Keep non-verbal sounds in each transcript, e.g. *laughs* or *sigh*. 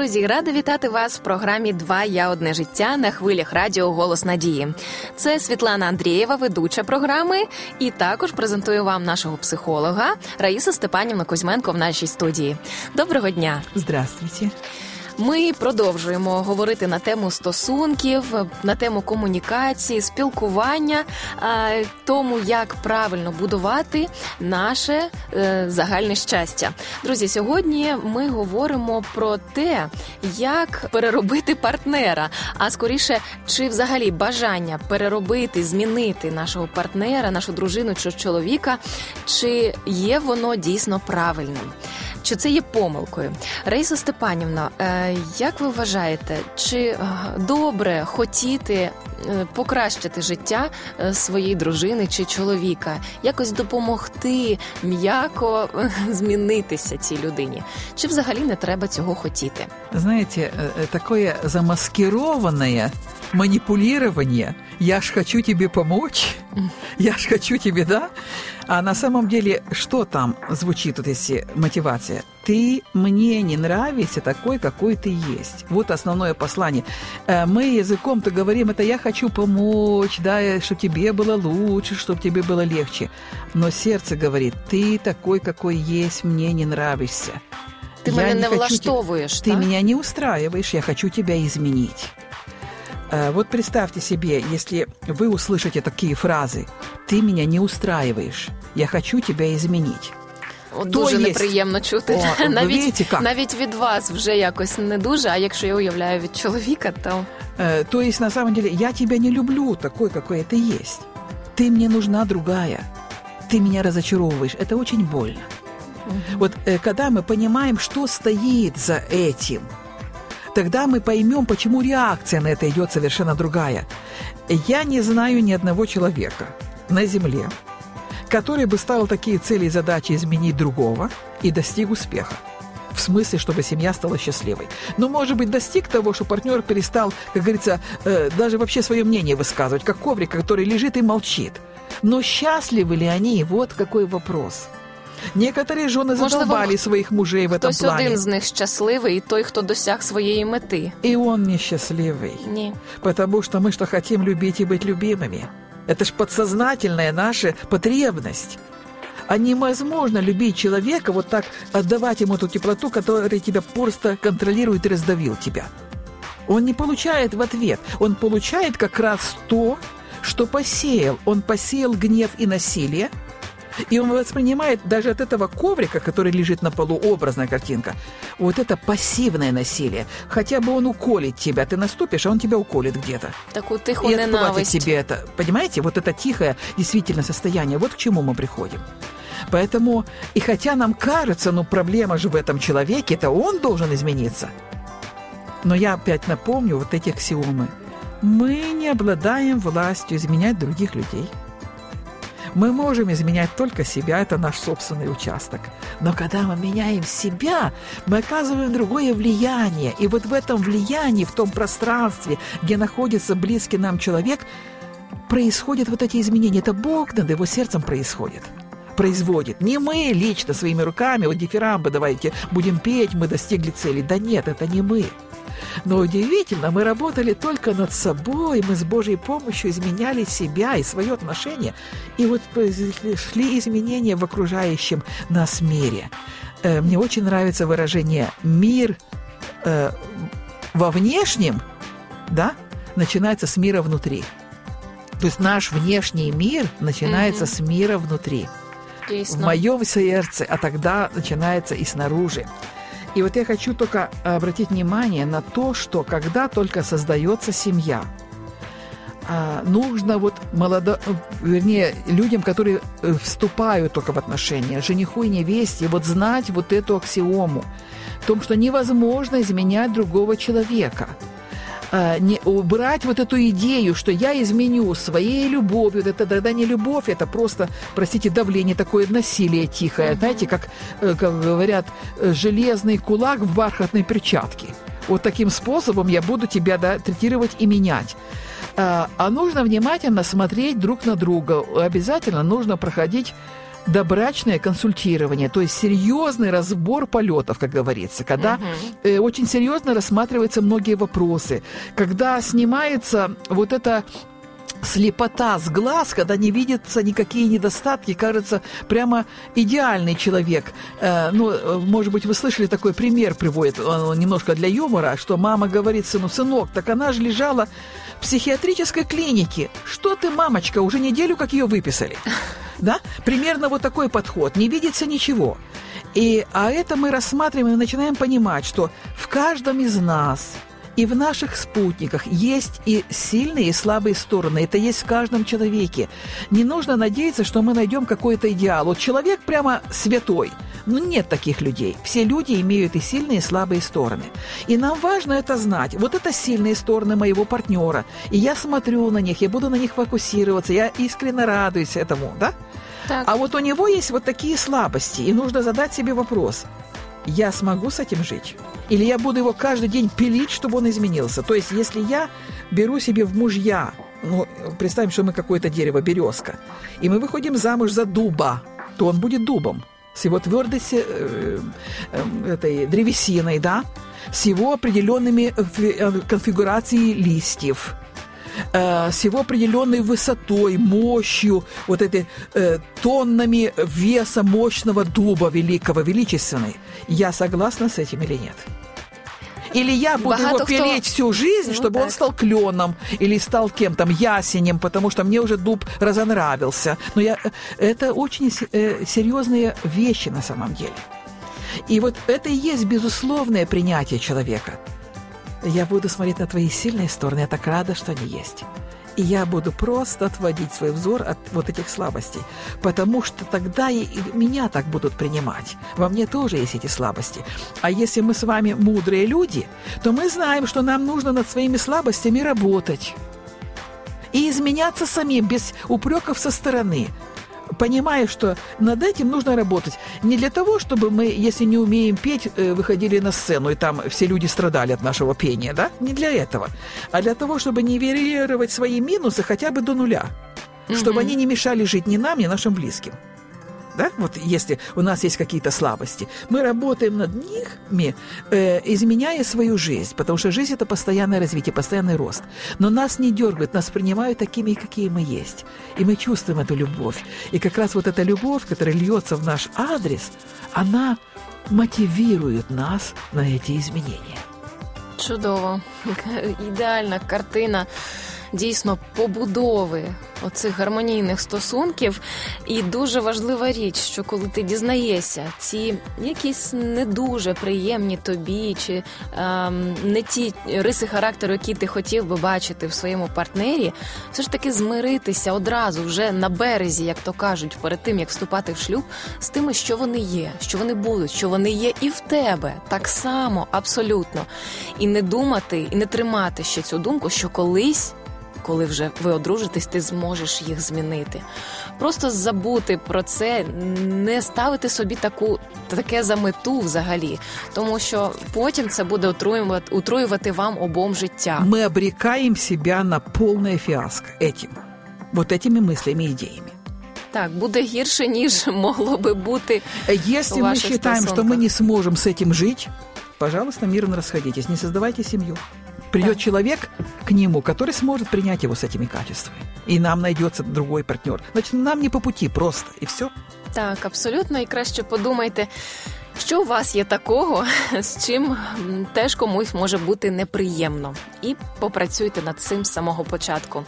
Друзі, рада вітати вас в програмі Два я одне життя на хвилях радіо Голос Надії. Це Світлана Андрієва, ведуча програми, і також презентую вам нашого психолога Раїса Степанівна Кузьменко в нашій студії. Доброго дня! Здравствуйте. Ми продовжуємо говорити на тему стосунків, на тему комунікації, спілкування, тому як правильно будувати наше е, загальне щастя. Друзі, сьогодні ми говоримо про те, як переробити партнера, а скоріше, чи взагалі бажання переробити, змінити нашого партнера, нашу дружину чи чоловіка, чи є воно дійсно правильним. Чи це є помилкою? Раїса Степанівна, е, як ви вважаєте, чи е, добре хотіти е, покращити життя своєї дружини чи чоловіка, якось допомогти м'яко змінитися цій людині? Чи взагалі не треба цього хотіти? Знаєте, таке замаскироване манипулирование «я ж хочу тебе помочь», «я ж хочу тебе», да? А на самом деле, что там звучит, вот если мотивация? Ты мне не нравишься такой, какой ты есть. Вот основное послание. Э, мы языком-то говорим, это я хочу помочь, да, чтобы тебе было лучше, чтобы тебе было легче. Но сердце говорит, ты такой, какой есть, мне не нравишься. Ты меня не влаштовываешь, Ты меня не устраиваешь, я хочу тебя изменить. Э, вот представьте себе, если вы услышите такие фразы «ты меня не устраиваешь, я хочу тебя изменить». От дуже є... неприємно чути. О, *laughs* навіть, навіть від вас вже якось не дуже, а якщо я уявляю від чоловіка, то... Э, то есть, на самом деле, я тебя не люблю такой, какой ты есть. Ты мне нужна другая. Ты меня разочаровываешь. Это очень больно. Угу. Вот э, когда мы понимаем, что стоит за этим – тогда мы поймем, почему реакция на это идет совершенно другая. Я не знаю ни одного человека на Земле, который бы ставил такие цели и задачи изменить другого и достиг успеха. В смысле, чтобы семья стала счастливой. Но, может быть, достиг того, что партнер перестал, как говорится, э, даже вообще свое мнение высказывать, как коврик, который лежит и молчит. Но счастливы ли они? Вот какой вопрос – Некоторі жони задолбали своїх мужей в этом плане. один з них щасливий, і той, хто досяг своєї мети. И он не счастливый. Ні. Потому что мы что хотим любить и быть любимыми. Это ж подсознательная наша потребность. А невозможно любить человека, вот так отдавать ему эту теплоту, которая тебя просто контролирует и раздавил тебя. Он не получает в ответ. Он получает как раз то, что посеял. Он посеял гнев и насилие – и он воспринимает даже от этого коврика, который лежит на полу, образная картинка, вот это пассивное насилие. Хотя бы он уколет тебя, ты наступишь, а он тебя уколет где-то. Такую тихую И отплатит тебе это. Понимаете? Вот это тихое действительно состояние. Вот к чему мы приходим. Поэтому, и хотя нам кажется, ну проблема же в этом человеке, это он должен измениться. Но я опять напомню вот эти аксиомы. Мы не обладаем властью изменять других людей – мы можем изменять только себя, это наш собственный участок. Но когда мы меняем себя, мы оказываем другое влияние. И вот в этом влиянии, в том пространстве, где находится близкий нам человек, происходят вот эти изменения. Это Бог над его сердцем происходит производит. Не мы лично своими руками, вот дифирамбы давайте будем петь, мы достигли цели. Да нет, это не мы. Но удивительно, мы работали только над собой, мы с Божьей помощью изменяли себя и свое отношение, и вот шли изменения в окружающем нас мире. Э, мне очень нравится выражение «мир э, во внешнем», да, начинается с мира внутри. То есть наш внешний мир начинается mm-hmm. с мира внутри. Действительно. В моем сердце, а тогда начинается и снаружи. И вот я хочу только обратить внимание на то, что когда только создается семья, а, нужно вот молодо, вернее, людям, которые э, вступают только в отношения, жениху и невесте, вот знать вот эту аксиому, в том, что невозможно изменять другого человека – а, не, убрать вот эту идею, что я изменю своей любовью, это тогда не любовь, это просто, простите, давление, такое насилие тихое, знаете, как, э, как говорят, э, железный кулак в бархатной перчатке. Вот таким способом я буду тебя да, третировать и менять. А, а нужно внимательно смотреть друг на друга. Обязательно нужно проходить добрачное консультирование, то есть серьезный разбор полетов, как говорится, когда э, очень серьезно рассматриваются многие вопросы, когда снимается вот это слепота с глаз, когда не видятся никакие недостатки, кажется, прямо идеальный человек. Э, ну, э, может быть, вы слышали такой пример, приводит э, немножко для юмора, что мама говорит сыну, сынок, так она же лежала в психиатрической клинике. Что ты, мамочка, уже неделю как ее выписали? *laughs* Да? Примерно вот такой подход. Не видится ничего. И, а это мы рассматриваем и начинаем понимать, что в каждом из нас – и в наших спутниках есть и сильные, и слабые стороны. Это есть в каждом человеке. Не нужно надеяться, что мы найдем какой-то идеал. Вот человек прямо святой. Но нет таких людей. Все люди имеют и сильные, и слабые стороны. И нам важно это знать. Вот это сильные стороны моего партнера. И я смотрю на них, я буду на них фокусироваться. Я искренне радуюсь этому, да? Так. А вот у него есть вот такие слабости, и нужно задать себе вопрос – я смогу с этим жить? Или я буду его каждый день пилить, чтобы он изменился? То есть, если я беру себе в мужья, ну, представим, что мы какое-то дерево, березка, и мы выходим замуж за дуба, то он будет дубом с его твердой э, э, этой древесиной, да, с его определенными э, конфигурацией листьев – э, с его определенной высотой, мощью, вот этой э, тоннами веса мощного дуба великого, величественной. Я согласна с этим или нет? Или я буду Багато его пилить хто... всю жизнь, ну, чтобы так. он стал кленом или стал кем-то, ясенем, потому что мне уже дуб разонравился. Но я... Э, это очень э, серьезные вещи на самом деле. И вот это и есть безусловное принятие человека – я буду смотреть на твои сильные стороны. Я так рада, что они есть. И я буду просто отводить свой взор от вот этих слабостей, потому что тогда и меня так будут принимать. Во мне тоже есть эти слабости. А если мы с вами мудрые люди, то мы знаем, что нам нужно над своими слабостями работать и изменяться самим, без упреков со стороны понимая, что над этим нужно работать. Не для того, чтобы мы, если не умеем петь, э, выходили на сцену, и там все люди страдали от нашего пения, да? Не для этого. А для того, чтобы нивелировать свои минусы хотя бы до нуля. Чтобы mm-hmm. они не мешали жить ни нам, ни нашим близким да, вот если у нас есть какие-то слабости, мы работаем над ними, э, изменяя свою жизнь, потому что жизнь – это постоянное развитие, постоянный рост. Но нас не дергают, нас принимают такими, какие мы есть. И мы чувствуем эту любовь. И как раз вот эта любовь, которая льется в наш адрес, она мотивирует нас на эти изменения. Чудово, *laughs* ідеальна картина дійсно побудови оцих гармонійних стосунків. І дуже важлива річ, що коли ти дізнаєшся ці якісь не дуже приємні тобі, чи ем, не ті риси характеру, які ти хотів би бачити в своєму партнері, все ж таки змиритися одразу вже на березі, як то кажуть, перед тим як вступати в шлюб, з тими, що вони є, що вони будуть, що вони є і в тебе так само, абсолютно, і не думати, і не тримати ще цю думку, що колись коли вже ви одружитесь, ти зможеш їх змінити. Просто забути про це, не ставити собі таку таке за мету взагалі, тому що потім це буде отруювати, утруювати вам обом життя. Ми обрікаємо себе на повне фіаско этим, вот этими мыслями і ідеями. Так, буде гірше, ніж могло би бути. Если мы считаем, что мы не сможем с этим жить, пожалуйста, мирно расходитесь, не создавайте семью. Придет да. человек к нему, который сможет принять его с этими качествами. И нам найдется другой партнер. Значит, нам не по пути просто, и все. Так, абсолютно. І краще подумайте, Що у вас є такого, *laughs* з чим теж комусь може бути неприємно, і попрацюйте над цим з самого початку.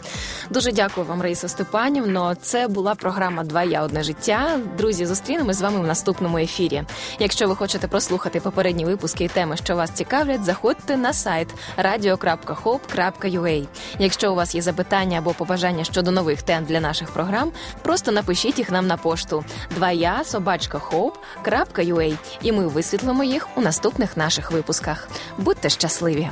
Дуже дякую вам, Раїса Степанівно. Це була програма Два я одне життя. Друзі, зустрінемось з вами в наступному ефірі. Якщо ви хочете прослухати попередні випуски і теми, що вас цікавлять, заходьте на сайт radio.hope.ua. Якщо у вас є запитання або побажання щодо нових тем для наших програм, просто напишіть їх нам на пошту. Два я собачка hope.ua і ми висвітлимо їх у наступних наших випусках. Будьте щасливі!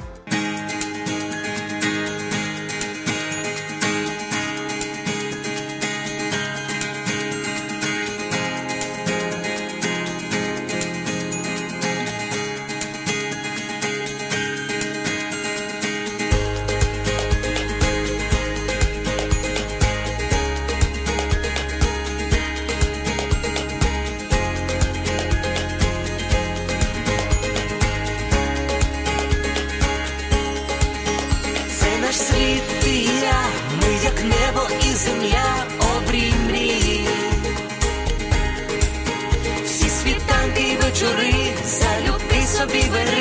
наш світ і я, ми як небо і земля обрій мрії, всі світанки і вечори, залюбки собі бери.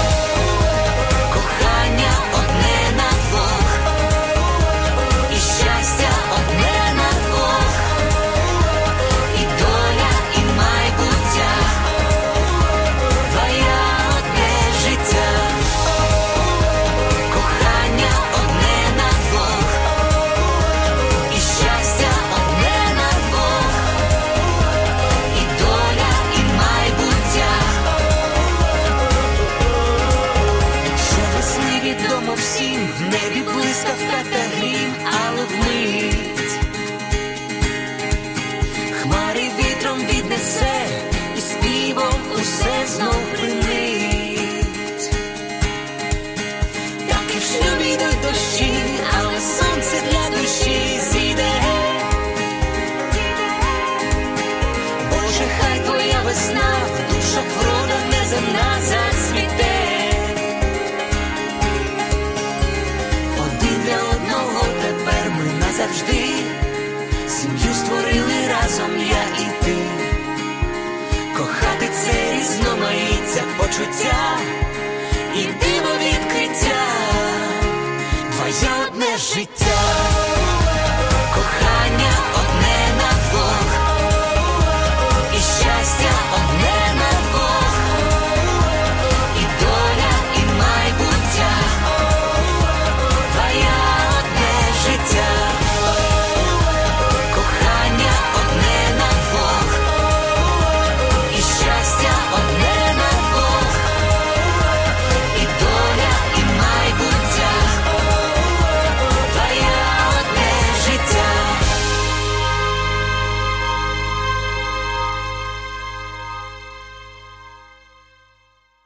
push you життя.